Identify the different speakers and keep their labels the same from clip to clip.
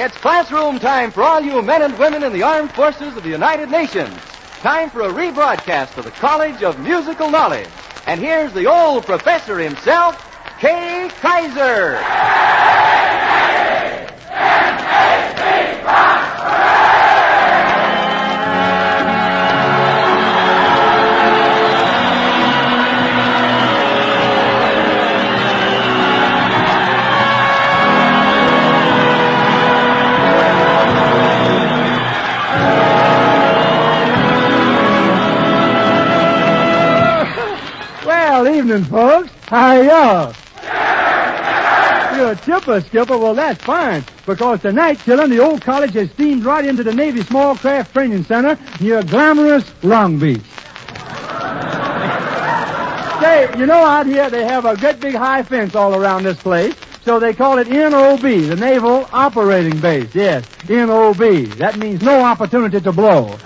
Speaker 1: It's classroom time for all you men and women in the armed forces of the United Nations. Time for a rebroadcast of the College of Musical Knowledge. And here's the old professor himself, Kay
Speaker 2: Kyser. Y'all? You're a chipper, Skipper. Well, that's fine. Because tonight, children, the old college has steamed right into the Navy Small Craft Training Center near glamorous Long Beach. Say, you know out here they have a great big high fence all around this place. So they call it NOB, the Naval Operating Base. Yes, NOB. That means no opportunity to blow.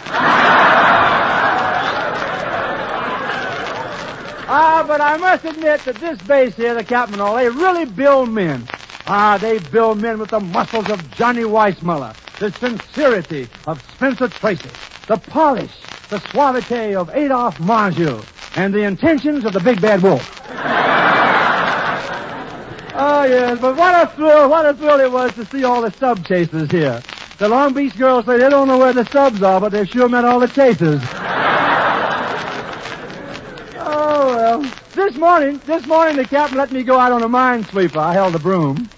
Speaker 2: But I must admit that this base here, the Captain and all, they really build men. Ah, they build men with the muscles of Johnny Weissmuller, the sincerity of Spencer Tracy, the polish, the suavity of Adolph Menjou, and the intentions of the big bad wolf. oh, yes, but what a thrill, what a thrill it was to see all the sub chasers here. The Long Beach girls say they don't know where the subs are, but they sure met all the chasers. Oh, well. This morning, this morning the captain let me go out on a minesweeper. I held a broom.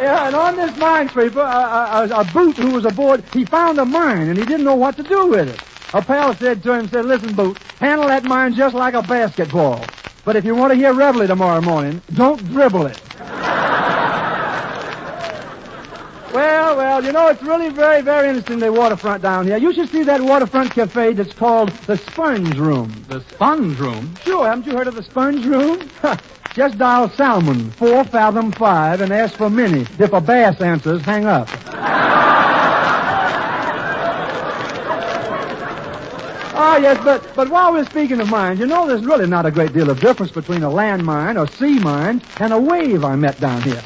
Speaker 2: Yeah, and on this minesweeper, a, a, a boot who was aboard, he found a mine and he didn't know what to do with it. A pal said to him, said, listen, Boot, handle that mine just like a basketball. But if you want to hear reveille tomorrow morning, don't dribble it. Well, you know, it's really very, very interesting, the waterfront down here. You should see that waterfront cafe that's called the Sponge Room.
Speaker 3: The sponge room?
Speaker 2: Sure, haven't you heard of the Sponge Room? Just dial Salmon, 4 fathom 5, and ask for Minnie. If a bass answers, hang up. Oh, yes, but, but while we're speaking of mines, you know there's really not a great deal of difference between a land mine, a sea mine, and a wave I met down here.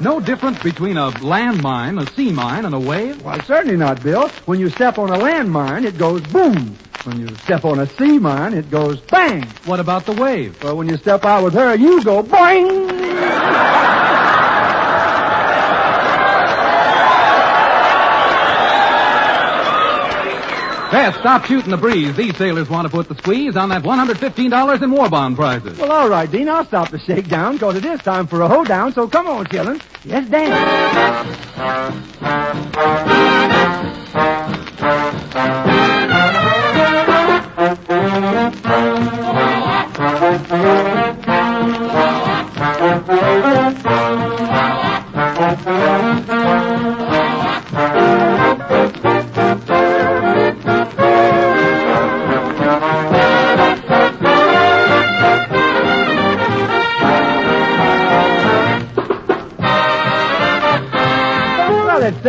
Speaker 3: No difference between a land mine, a sea mine, and a wave?
Speaker 2: Why, certainly not, Bill. When you step on a land mine, it goes boom. When you step on a sea mine, it goes bang.
Speaker 3: What about the wave?
Speaker 2: Well, when you step out with her, you go boing.
Speaker 3: Beth, stop shooting the breeze. These sailors want to put the squeeze on that $115 in war bond prizes.
Speaker 2: Well, all right, Dean, I'll stop the shakedown, because it is time for a hoedown, so come on, children. Let's dance.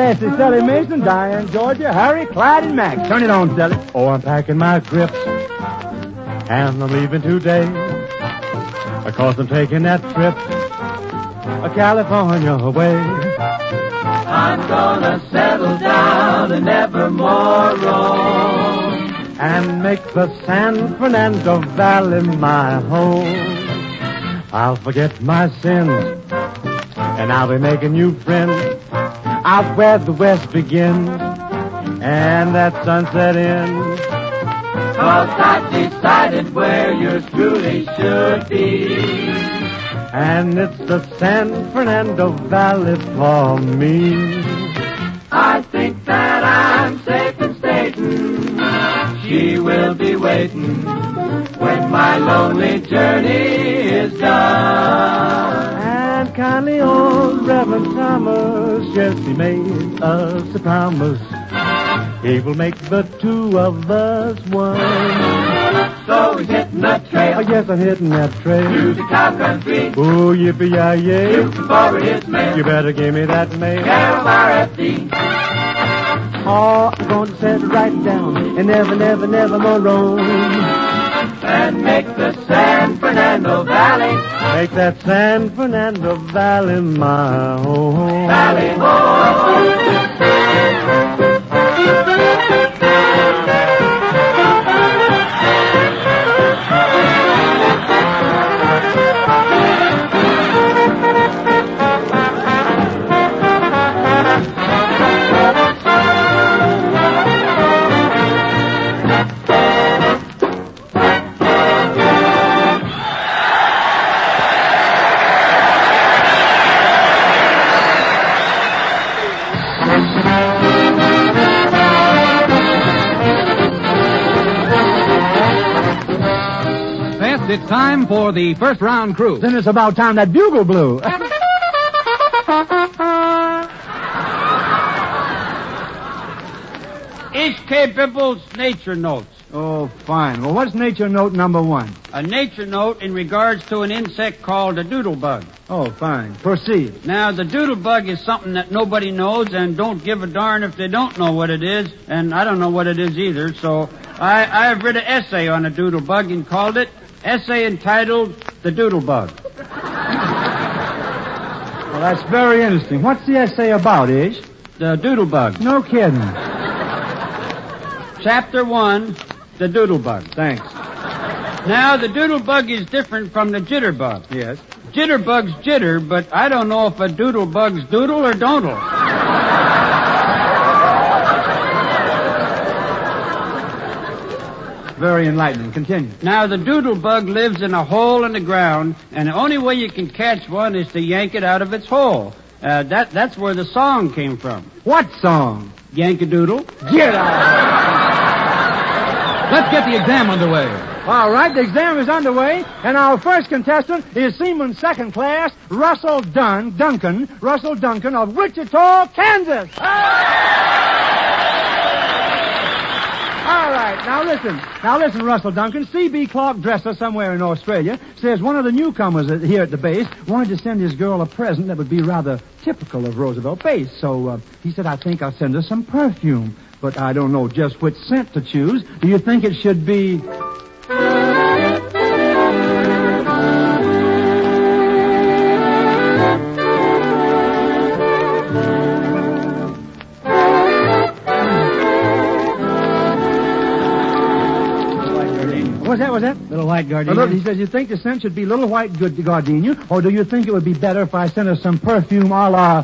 Speaker 2: Well, it's Sassy Sully Mason, Diane, Georgia, Harry, Clyde, and Max. Turn it on, Sully.
Speaker 4: Oh, I'm packing my grips, and I'm leaving today. Of course, I'm taking that trip, a California way.
Speaker 5: I'm gonna settle down in Evermore Road.
Speaker 4: and make the San Fernando Valley my home. I'll forget my sins, and I'll be making new friends out where the West begins and that sunset ends.
Speaker 5: Cause I've decided where yours truly should be.
Speaker 4: And it's the San Fernando Valley for me.
Speaker 5: I think that I'm safe in stating she will be waiting when my lonely journey is done.
Speaker 4: Kindly old Reverend Thomas, yes, he made us a promise. He will make the two of us one.
Speaker 5: So he's hitting
Speaker 4: Oh,
Speaker 5: trail
Speaker 4: yes, I'm hitting that
Speaker 5: to
Speaker 4: trail.
Speaker 5: the cow country.
Speaker 4: Oh, yippee yi
Speaker 5: You can forward his mail.
Speaker 4: You better give me that mail.
Speaker 5: Carol RFD.
Speaker 4: Oh, I'm gonna set to settle right down and never, never, never more roam.
Speaker 5: And make the San Fernando Valley,
Speaker 4: Make that San Fernando Valley my home.
Speaker 5: Valley home.
Speaker 3: Time for the first round crew.
Speaker 2: Then it's about time that bugle blew.
Speaker 6: Ish Kabibble's Nature Notes.
Speaker 2: oh, fine. Well, what's nature note number one?
Speaker 6: A nature note in regards to an insect called a doodlebug.
Speaker 2: Oh, fine. Proceed.
Speaker 6: Now, the doodlebug is something that nobody knows and don't give a darn if they don't know what it is, and I don't know what it is either, so I, I've written an essay on a doodlebug and called it Essay entitled The Doodlebug.
Speaker 2: Well, that's very interesting. What's the essay about, Ish?
Speaker 6: The Doodlebug.
Speaker 2: No kidding.
Speaker 6: Chapter 1, The Doodlebug.
Speaker 2: Thanks.
Speaker 6: Now, the doodlebug is different from the jitterbug.
Speaker 2: Yes.
Speaker 6: Jitterbug's jitter, but I don't know if a doodlebug's doodle or don'tle.
Speaker 2: Very enlightening. Continue.
Speaker 6: Now, the doodle bug lives in a hole in the ground, and the only way you can catch one is to yank it out of its hole. Uh, that, that's where the song came from.
Speaker 2: What song?
Speaker 6: Yank-a-doodle.
Speaker 2: Get out.
Speaker 3: Let's get the exam underway.
Speaker 2: All right, the exam is underway, and our first contestant is Seaman Second Class Russell Dunn Duncan, Russell Duncan of Wichita, Kansas. All right, now listen. Now listen, Russell Duncan. C.B. Clark Dresser, somewhere in Australia, says one of the newcomers here at the base wanted to send his girl a present that would be rather typical of Roosevelt Base. So uh, he said, I think I'll send her some perfume. But I don't know just which scent to choose. Do you think it should be What's that? What's that?
Speaker 6: Little white
Speaker 2: Well, look, he says, you think the scent should be little white good gardenia, or do you think it would be better if I sent her some perfume a la...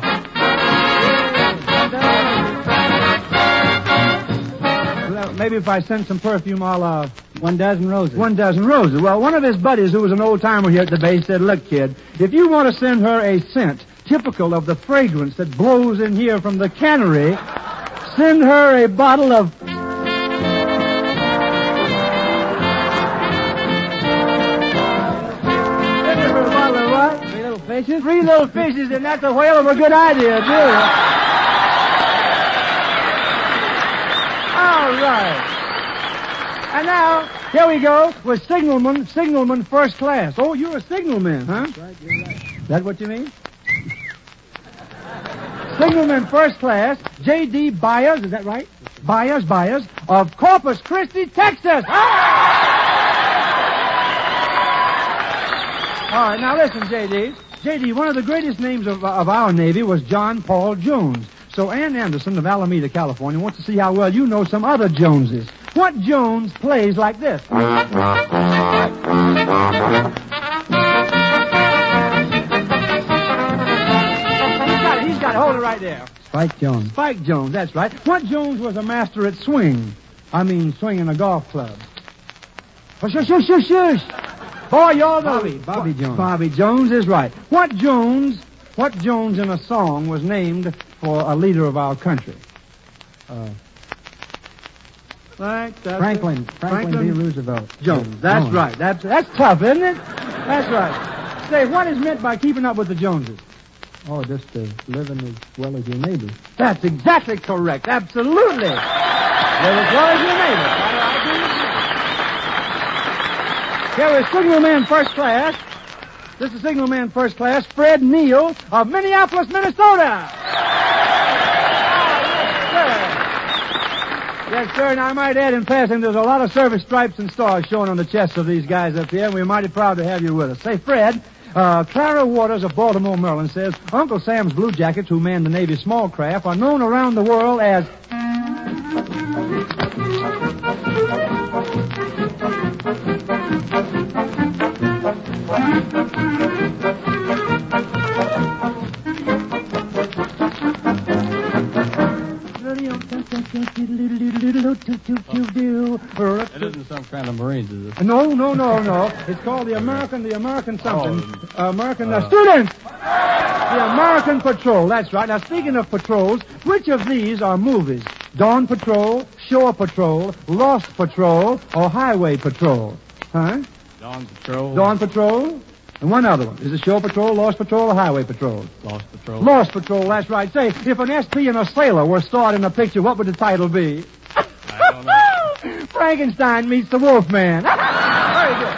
Speaker 2: Well, Maybe if I sent some perfume a la
Speaker 6: One dozen roses.
Speaker 2: one dozen roses. Well, one of his buddies, who was an old timer here at the base, said, Look, kid, if you want to send her a scent typical of the fragrance that blows in here from the cannery, send her a bottle of.
Speaker 6: Fishes.
Speaker 2: Three little fishes, and that's a whale of a good idea, too. All right. And now, here we go with signalman, signalman first class. Oh, you're a signalman, huh? Right. That what you mean? signalman first class, J.D. Byers, is that right? Byers, Byers, of Corpus Christi, Texas. All right, now listen, J.D. J.D., one of the greatest names of, of our Navy was John Paul Jones. So Ann Anderson of Alameda, California, wants to see how well you know some other Joneses. What Jones plays like this? He's got it, he's got it. Hold it right there.
Speaker 6: Spike Jones.
Speaker 2: Spike Jones, that's right. What Jones was a master at swing? I mean, swinging a golf club. Shush, shush, shush, shush. Boy, you're the...
Speaker 6: Bobby, Bobby Jones.
Speaker 2: Bobby Jones is right. What Jones, what Jones in a song was named for a leader of our country? Uh, that's
Speaker 6: Franklin.
Speaker 2: it.
Speaker 6: Franklin, D. Roosevelt.
Speaker 2: Jones. That's
Speaker 6: Jones.
Speaker 2: right. That's that's tough, isn't it? That's right. Say, what is meant by keeping up with the Joneses?
Speaker 6: Oh, just uh, living as well as your neighbors.
Speaker 2: That's exactly correct. Absolutely. Live as well as your neighbor. I- I agree with Here is Signalman First Class. This is Signalman First Class, Fred Neal of Minneapolis, Minnesota. Yes, sir, and I might add in passing, there's a lot of service stripes and stars shown on the chests of these guys up here, and we're mighty proud to have you with us. Say, Fred, uh, Clara Waters of Baltimore, Maryland says Uncle Sam's Blue Jackets, who man the Navy's small craft, are known around the world as
Speaker 7: some kind of Marines, is it?
Speaker 2: No, no, no, no. It's called the American, the American something. American, uh, students! The American Patrol, that's right. Now, speaking of patrols, which of these are movies? Dawn Patrol, Shore Patrol, Lost Patrol, or Highway Patrol? Huh?
Speaker 7: Dawn Patrol.
Speaker 2: Dawn Patrol? And one other one. Is it Shore Patrol, Lost Patrol, or Highway Patrol?
Speaker 7: Lost Patrol.
Speaker 2: Lost Patrol, that's right. Say, if an SP and a sailor were starred in a picture, what would the title be?
Speaker 7: I don't know.
Speaker 2: Frankenstein meets the Wolfman. Very good.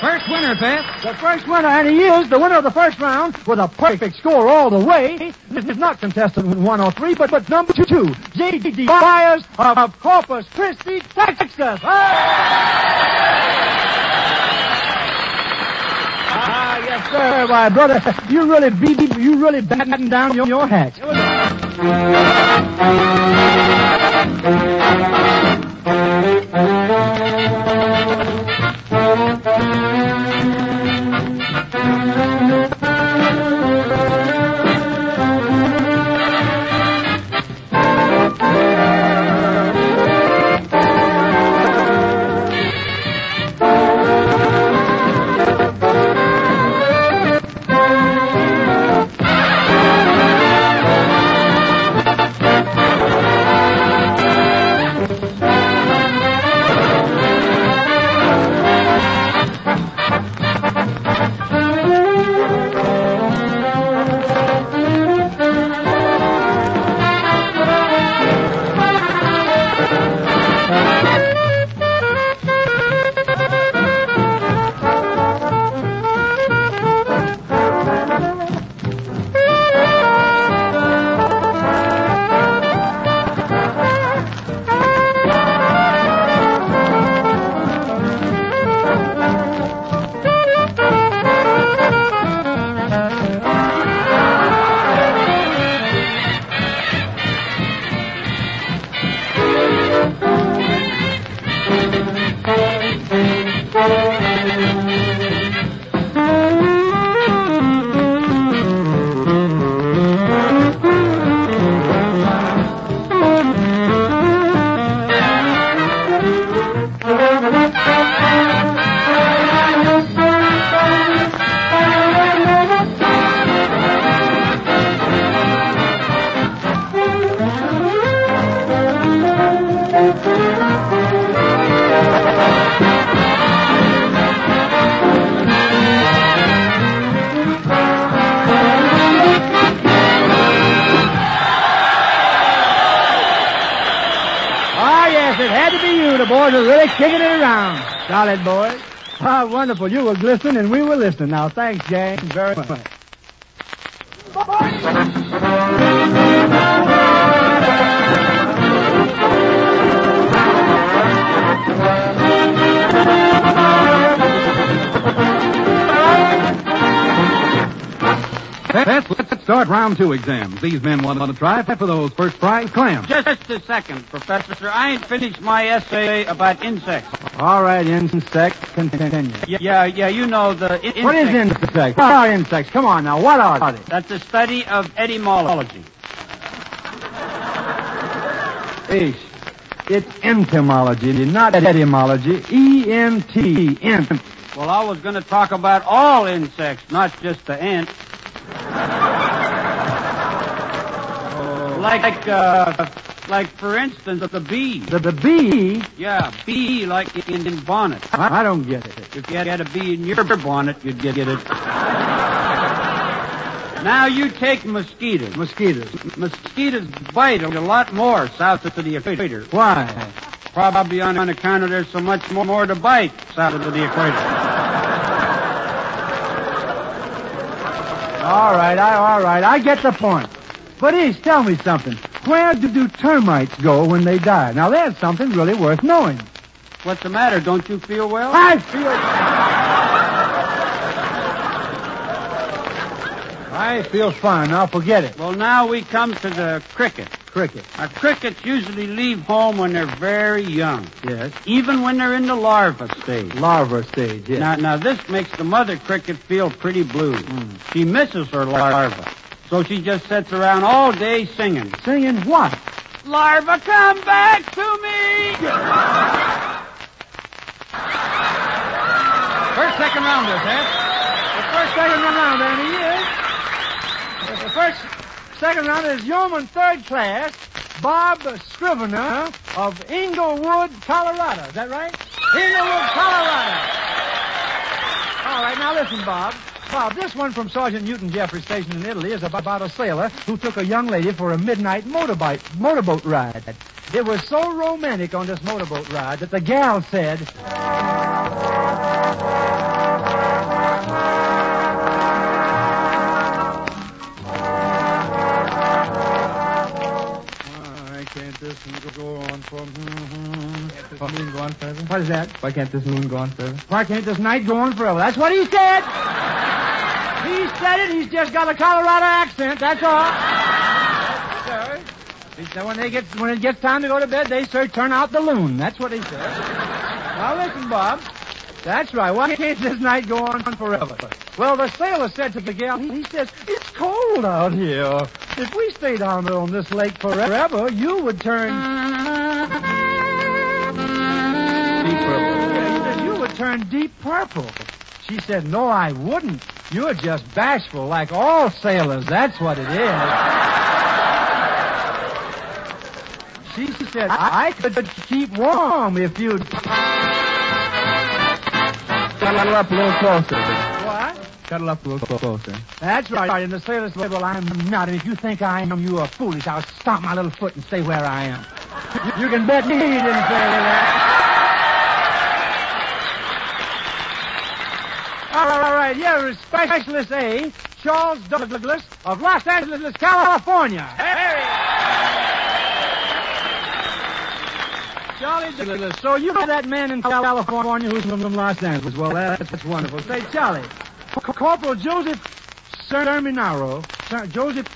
Speaker 3: First winner, Pep.
Speaker 2: The first winner, and he is the winner of the first round with a perfect score all the way. This is not contestant 103, but, but number two, two. J.D. Byers of Corpus Christi, Texas. Ah, yes, sir. Why, brother, you really beat, you really battened down your, your hacks. Wonderful. You were glistening and we were listening. Now, thanks, gang, very much.
Speaker 3: Pep, let's start round two exams. These men want to try for those first prize clams.
Speaker 6: Just a second, Professor. I ain't finished my essay about insects.
Speaker 2: All right, insects, continue.
Speaker 6: Yeah, yeah, you know the in-
Speaker 2: What is
Speaker 6: insect-
Speaker 2: insects? What are insects? Come on now, what are they?
Speaker 6: That's the study of etymology.
Speaker 2: Ish. It's entomology, not etymology. E-N-T, ent.
Speaker 6: Well, I was going to talk about all insects, not just the ant. like, uh, like for instance, the bee.
Speaker 2: The, the bee,
Speaker 6: Yeah, bee like in, in bonnet.
Speaker 2: I, I don't get it.
Speaker 6: If you had a bee in your bonnet, you'd get it. Now you take mosquitoes.
Speaker 2: Mosquitoes.
Speaker 6: Mosquitoes bite a lot more south of the equator.
Speaker 2: Why?
Speaker 6: Probably on, on account of there's so much more, more to bite south of the equator.
Speaker 2: All right, I, all right, I get the point. But Ish, tell me something. Where do, do termites go when they die? Now, that's something really worth knowing.
Speaker 6: What's the matter? Don't you feel well?
Speaker 2: I feel. I feel fine. Now forget it.
Speaker 6: Well, now we come to the cricket.
Speaker 2: Cricket.
Speaker 6: Now, crickets usually leave home when they're very young,
Speaker 2: Yes.
Speaker 6: even when they're in the larva stage.
Speaker 2: Larva stage. Yes.
Speaker 6: Now, now this makes the mother cricket feel pretty blue. Mm. She misses her larva, so she just sits around all day singing.
Speaker 2: Singing what?
Speaker 6: Larva, come back to me.
Speaker 3: First, second rounders, eh?
Speaker 2: The first, second round, and he is. The first, second round is Yeoman third class, Bob Scrivener of Englewood, Colorado. Is that right? Englewood, Colorado. All right, now listen, Bob. Bob, this one from Sergeant Newton Jeffrey Station in Italy is about a sailor who took a young lady for a midnight motorbike, motorboat ride. It was so romantic on this motorboat ride that the gal said, Why can't this go on for... Hmm, hmm?
Speaker 7: Can't this moon go on forever?
Speaker 2: What is that?
Speaker 7: Why can't this moon go on forever?
Speaker 2: Why can't this night go on forever? That's what he said. He said it. He's just got a Colorado accent. That's all. Sir. He said when they get when it gets time to go to bed, they sir turn out the loon. That's what he said. now listen, Bob. That's right. Why can't this night go on forever? Well, the sailor said to the gal, he says, it's cold out here. If we stay down there on this lake forever, you would turn deep purple. Said, you would turn deep purple. She said, no, I wouldn't. You're just bashful like all sailors. That's what it is. She said, I could keep warm if you'd...
Speaker 7: Cuddle up a little closer.
Speaker 2: What?
Speaker 7: Cuddle up a little closer.
Speaker 2: That's right. In the sailor said, well, I'm not. And if you think I am, you are foolish. I'll stomp my little foot and stay where I am. You can bet me he didn't say that. All right, right. Specialist A, Charles Douglas of Los Angeles, California. Hey! Charlie Douglas. So you know that man in California who's from Los Angeles. Well, that's, that's wonderful. Say, Charlie, Corporal Joseph Serminaro, Sir- Joseph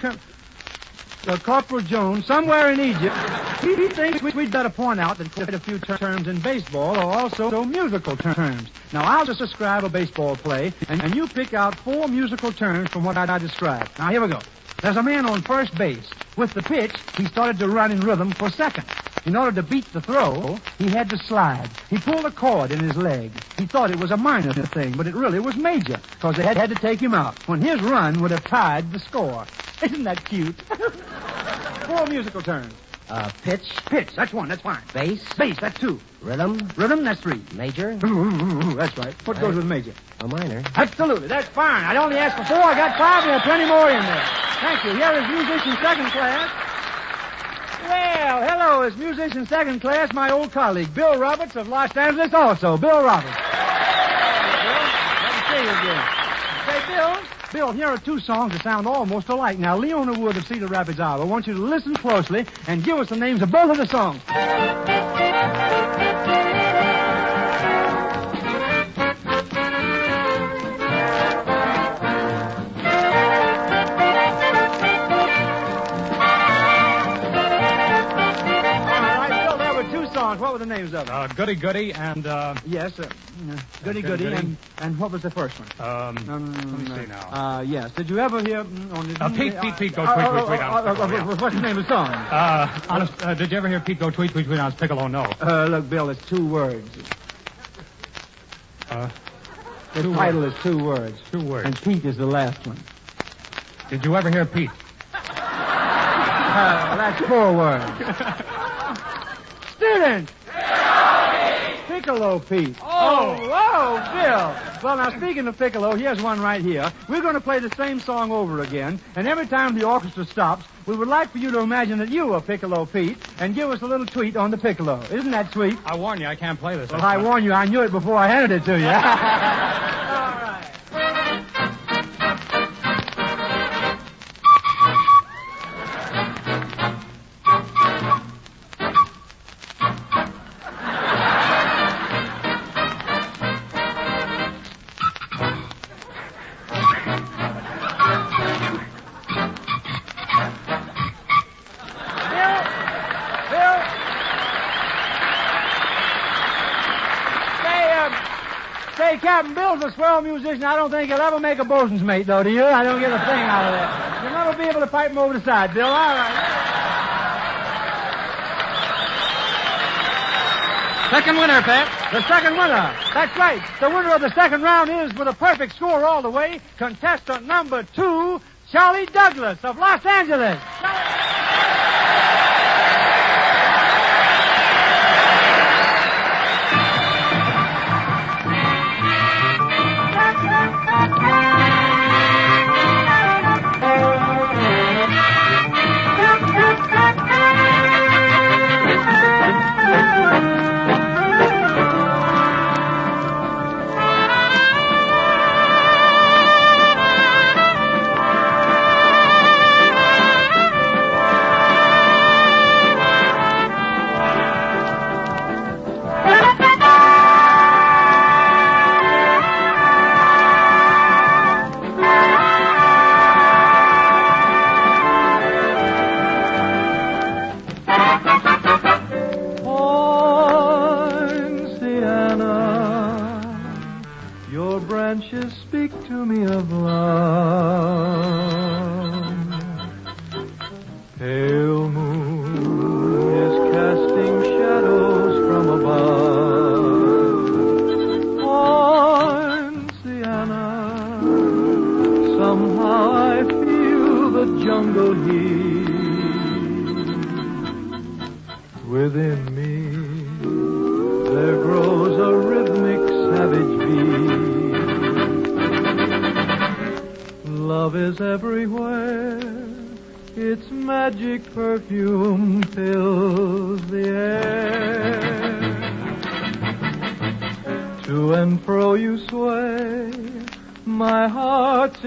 Speaker 2: Uh, Corporal Jones, somewhere in Egypt, he, thinks we, we'd better point out that quite a few ter- terms in baseball are also musical terms. Now, I'll just describe a baseball play, and, and you pick out four musical terms from what I, I described. Now, here we go. There's a man on first base. With the pitch, he started to run in rhythm for second. In order to beat the throw, he had to slide. He pulled a cord in his leg. He thought it was a minor thing, but it really was major, because they had, had to take him out when his run would have tied the score. Isn't that cute? Four musical terms.
Speaker 8: Uh, pitch,
Speaker 2: Pitch, that's one, that's fine.
Speaker 8: bass,
Speaker 2: Bass, that's two.
Speaker 8: rhythm,
Speaker 2: Rhythm, that's three.
Speaker 8: major,
Speaker 2: That's right. What goes with major?
Speaker 8: a minor.
Speaker 2: Absolutely, that's fine. I'd only asked for four. I got five. There are plenty more in there. Thank you. Here is musician second class. Well, hello, it's musician second class, my old colleague, Bill Roberts of Los Angeles also. Bill Roberts. Bill, good to see you again. Say, Bill, Bill, here are two songs that sound almost alike. Now, Leona Wood of Cedar Rapids, Iowa, I want you to listen closely and give us the names of both of the songs. The names of them?
Speaker 7: Uh, goody goody and, uh,
Speaker 2: Yes, uh, Goody Goody,
Speaker 7: Goody.
Speaker 2: and, and what was the first one?
Speaker 7: um,
Speaker 2: Um,
Speaker 7: let me see now.
Speaker 2: Uh, yes. Did you ever hear on the...
Speaker 7: Uh, Pete, Pete, Pete, go
Speaker 2: Uh,
Speaker 7: tweet, tweet, tweet,
Speaker 2: uh,
Speaker 7: on
Speaker 2: uh. What's the name of the song?
Speaker 7: Uh, honest, uh, did you ever hear Pete go tweet, tweet, tweet on his piccolo? No.
Speaker 2: Uh, look, Bill, it's two words.
Speaker 7: Uh,
Speaker 2: The title is two words.
Speaker 7: two words.
Speaker 2: And Pete is the last one.
Speaker 7: Did you ever hear Pete?
Speaker 2: Uh, that's four words. Student! Piccolo Pete. Oh, whoa, Bill. Well, now, speaking of Piccolo, here's one right here. We're going to play the same song over again, and every time the orchestra stops, we would like for you to imagine that you are Piccolo Pete and give us a little tweet on the piccolo. Isn't that sweet?
Speaker 7: I warn you, I can't play this.
Speaker 2: Well, I warn you, I knew it before I handed it to you. Musician. I don't think he'll ever make a bosun's mate, though, do you? I don't get a thing out of that. You'll never be able to pipe him over the side, Bill. All right.
Speaker 3: Second winner, Pat.
Speaker 2: The second winner. That's right. The winner of the second round is, with a perfect score all the way, contestant number two, Charlie Douglas of Los Angeles.
Speaker 8: Poinciana,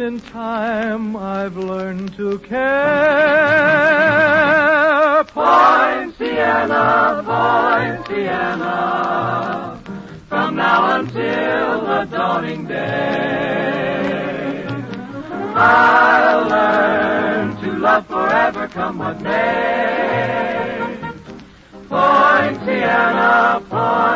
Speaker 8: in time. I've learned to care. Poinciana, Poinciana, from now until the dawning day, I'll learn to love forever, come what may. Poinciana,
Speaker 3: Final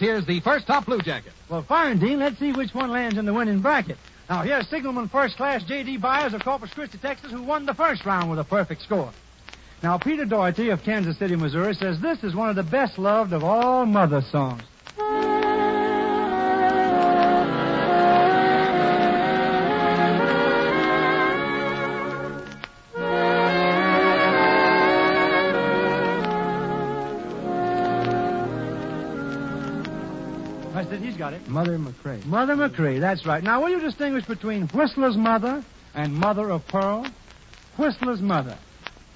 Speaker 3: Here's the first top blue jacket.
Speaker 2: Well, fine, Dean. Let's see which one lands in the winning bracket. Now, here's Signalman First Class J.D. Byers of Corpus Christi, Texas, who won the first round with a perfect score. Now, Peter Doherty of Kansas City, Missouri, says this is one of the best loved of all mother songs. Got it.
Speaker 9: Mother Machree.
Speaker 2: Mother Machree, that's right. Now, will you distinguish between Whistler's mother and Mother of Pearl? Whistler's mother.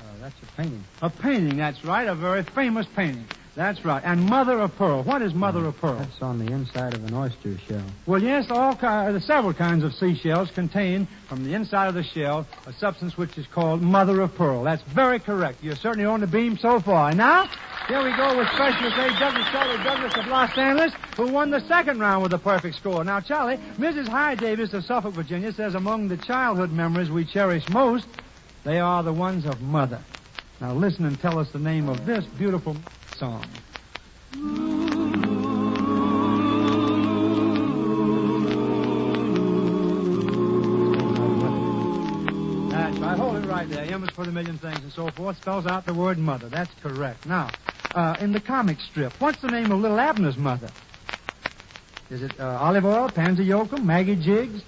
Speaker 9: Uh, that's a painting.
Speaker 2: A painting, that's right. A very famous painting. That's right. And Mother of Pearl. What is Mother of Pearl?
Speaker 9: That's on the inside of an oyster shell.
Speaker 2: Well, yes, all ki- uh, several kinds of seashells contain from the inside of the shell a substance which is called Mother of Pearl. That's very correct. You're certainly on the beam so far. And now, here we go with Specialist A. Douglas Charlie Douglas of Los Angeles, who won the second round with a perfect score. Now, Charlie, Mrs. High Davis of Suffolk, Virginia, says among the childhood memories we cherish most, they are the ones of mother. Now, listen and tell us the name of this beautiful song. That's right. Hold it right there. M is for the million things and so forth. Spells out the word mother. That's correct. Now, uh, in the comic strip, what's the name of Little Abner's mother? Is it uh, Olive Oyl, Pansy Yokum, Maggie Jiggs?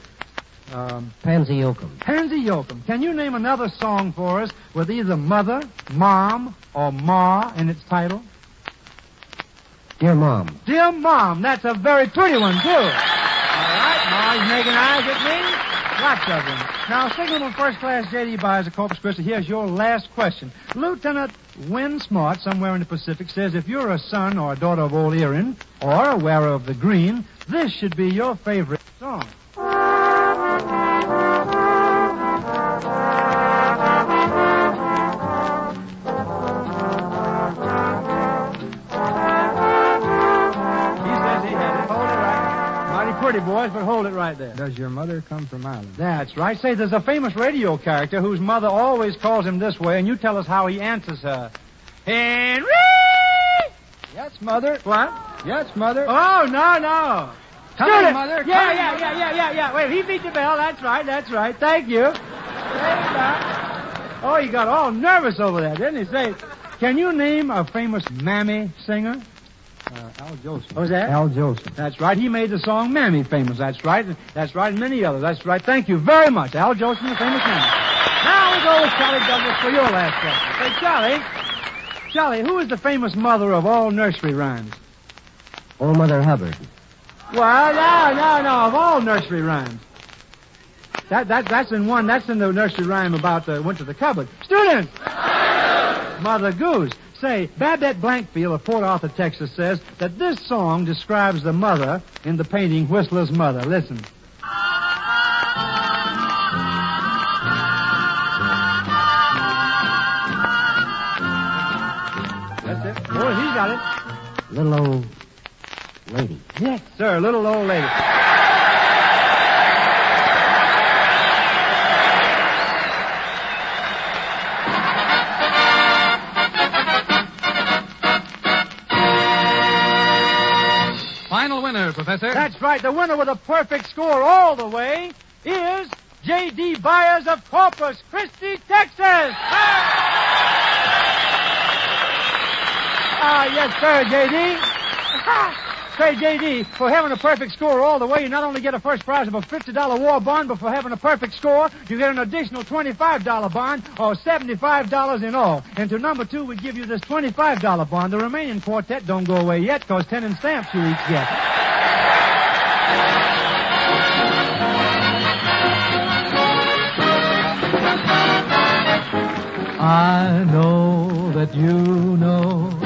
Speaker 2: Um,
Speaker 9: Pansy Yokum.
Speaker 2: Pansy Yokum. Can you name another song for us with either mother, mom, or ma in its title?
Speaker 9: Dear Mom.
Speaker 2: Dear Mom, that's a very pretty one, too. All right, Ma's making eyes at me. Lots of them. Now, Signalman First Class J.D. Byers of Corpus Christi, here's your last question. Lieutenant Win Smart, somewhere in the Pacific, says if you're a son or a daughter of Old Erin, or a wearer of the green, this should be your favorite song. Pretty, boys, but hold it right there.
Speaker 9: Does your mother come from Ireland?
Speaker 2: That's right. Say, there's a famous radio character whose mother always calls him this way, and you tell us how he answers her. Henry!
Speaker 9: Yes, Mother.
Speaker 2: What?
Speaker 9: Yes, Mother.
Speaker 2: Oh, no, no.
Speaker 9: Come
Speaker 2: Student.
Speaker 9: in, Mother.
Speaker 2: Yeah,
Speaker 9: Come
Speaker 2: yeah,
Speaker 9: Mother.
Speaker 2: yeah, yeah, yeah, yeah. Wait, he beat the bell. That's right, that's right. Thank you. Oh, he got all nervous over that, didn't he? Say, can you name a famous Mammy singer?
Speaker 9: Uh, Al Jolson.
Speaker 2: Was that?
Speaker 9: Al Jolson.
Speaker 2: That's right. He made the song Mammy famous. That's right. That's right. And many others. That's right. Thank you very much. Al Jolson, the famous Mammy. Now we go with Charlie Douglas for your last question. Say, Charlie, Charlie, who is the famous mother of all nursery rhymes?
Speaker 9: Old Mother Hubbard.
Speaker 2: Well, no, no, no. Of all nursery rhymes. That, that, that's in one. That's in the nursery rhyme about the went to the cupboard. Students! Mother Goose. Say, Babette Blankfield of Port Arthur, Texas says that this song describes the mother in the painting Whistler's Mother. Listen. That's it. Boy, he got it.
Speaker 9: Little old lady.
Speaker 2: Yes, sir. Little old lady. That's right. The winner with a perfect score all the way is J.D. Byers of Corpus Christi, Texas. Ah, yes, sir, J.D. Say, J.D., for having a perfect score all the way, you not only get a first prize of a $50 war bond, but for having a perfect score, you get an additional $25 bond, or $75 in all. And to number two, we give you this $25 bond. The remaining quartet don't go away yet, because 10 in stamps you each get.
Speaker 8: I know that you know.